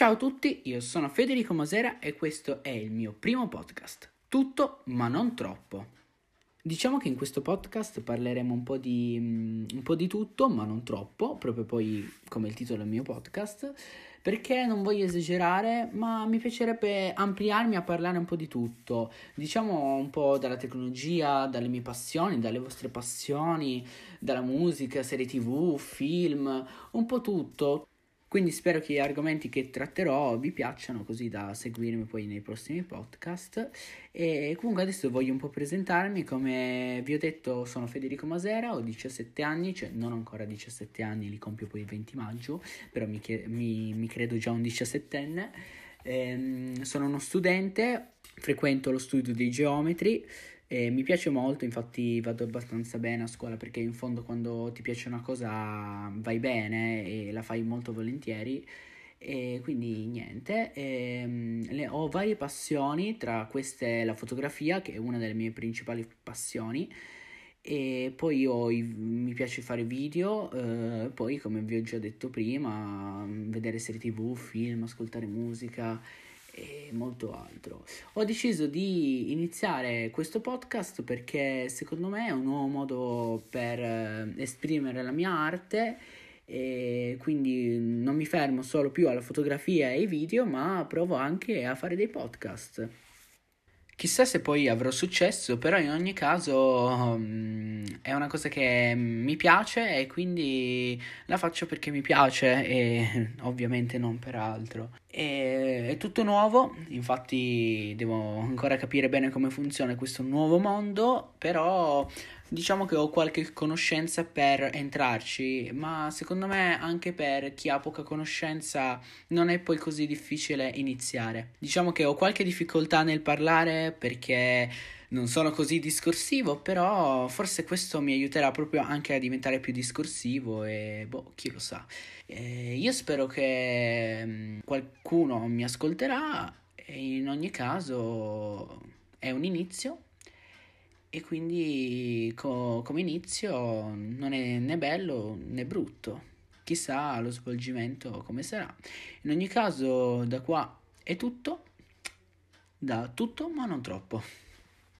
Ciao a tutti, io sono Federico Masera e questo è il mio primo podcast. Tutto ma non troppo. Diciamo che in questo podcast parleremo un po, di, mm, un po' di tutto, ma non troppo, proprio poi come il titolo del mio podcast, perché non voglio esagerare, ma mi piacerebbe ampliarmi a parlare un po' di tutto. Diciamo un po' dalla tecnologia, dalle mie passioni, dalle vostre passioni, dalla musica, serie tv, film, un po' tutto. Quindi spero che gli argomenti che tratterò vi piacciono così da seguirmi poi nei prossimi podcast. E comunque adesso voglio un po' presentarmi, come vi ho detto sono Federico Masera, ho 17 anni, cioè non ancora 17 anni, li compio poi il 20 maggio, però mi, mi, mi credo già un 17enne. Ehm, sono uno studente, frequento lo studio dei geometri. E mi piace molto, infatti vado abbastanza bene a scuola perché in fondo quando ti piace una cosa vai bene e la fai molto volentieri. E quindi niente, e, ehm, le, ho varie passioni, tra queste la fotografia che è una delle mie principali passioni e poi i, mi piace fare video, eh, poi come vi ho già detto prima, vedere serie tv, film, ascoltare musica e molto altro. Ho deciso di iniziare questo podcast perché secondo me è un nuovo modo per eh, esprimere la mia arte e quindi non mi fermo solo più alla fotografia e ai video, ma provo anche a fare dei podcast. Chissà se poi avrò successo, però in ogni caso um, è una cosa che mi piace e quindi la faccio perché mi piace e ovviamente non per altro. E, è tutto nuovo, infatti devo ancora capire bene come funziona questo nuovo mondo, però diciamo che ho qualche conoscenza per entrarci, ma secondo me anche per chi ha poca conoscenza non è poi così difficile iniziare. Diciamo che ho qualche difficoltà nel parlare perché non sono così discorsivo, però forse questo mi aiuterà proprio anche a diventare più discorsivo e boh, chi lo sa. E io spero che mm, qualcuno mi ascolterà e in ogni caso è un inizio e quindi co- come inizio non è né bello né brutto. Chissà lo svolgimento come sarà. In ogni caso, da qua è tutto. Da tutto, ma non troppo.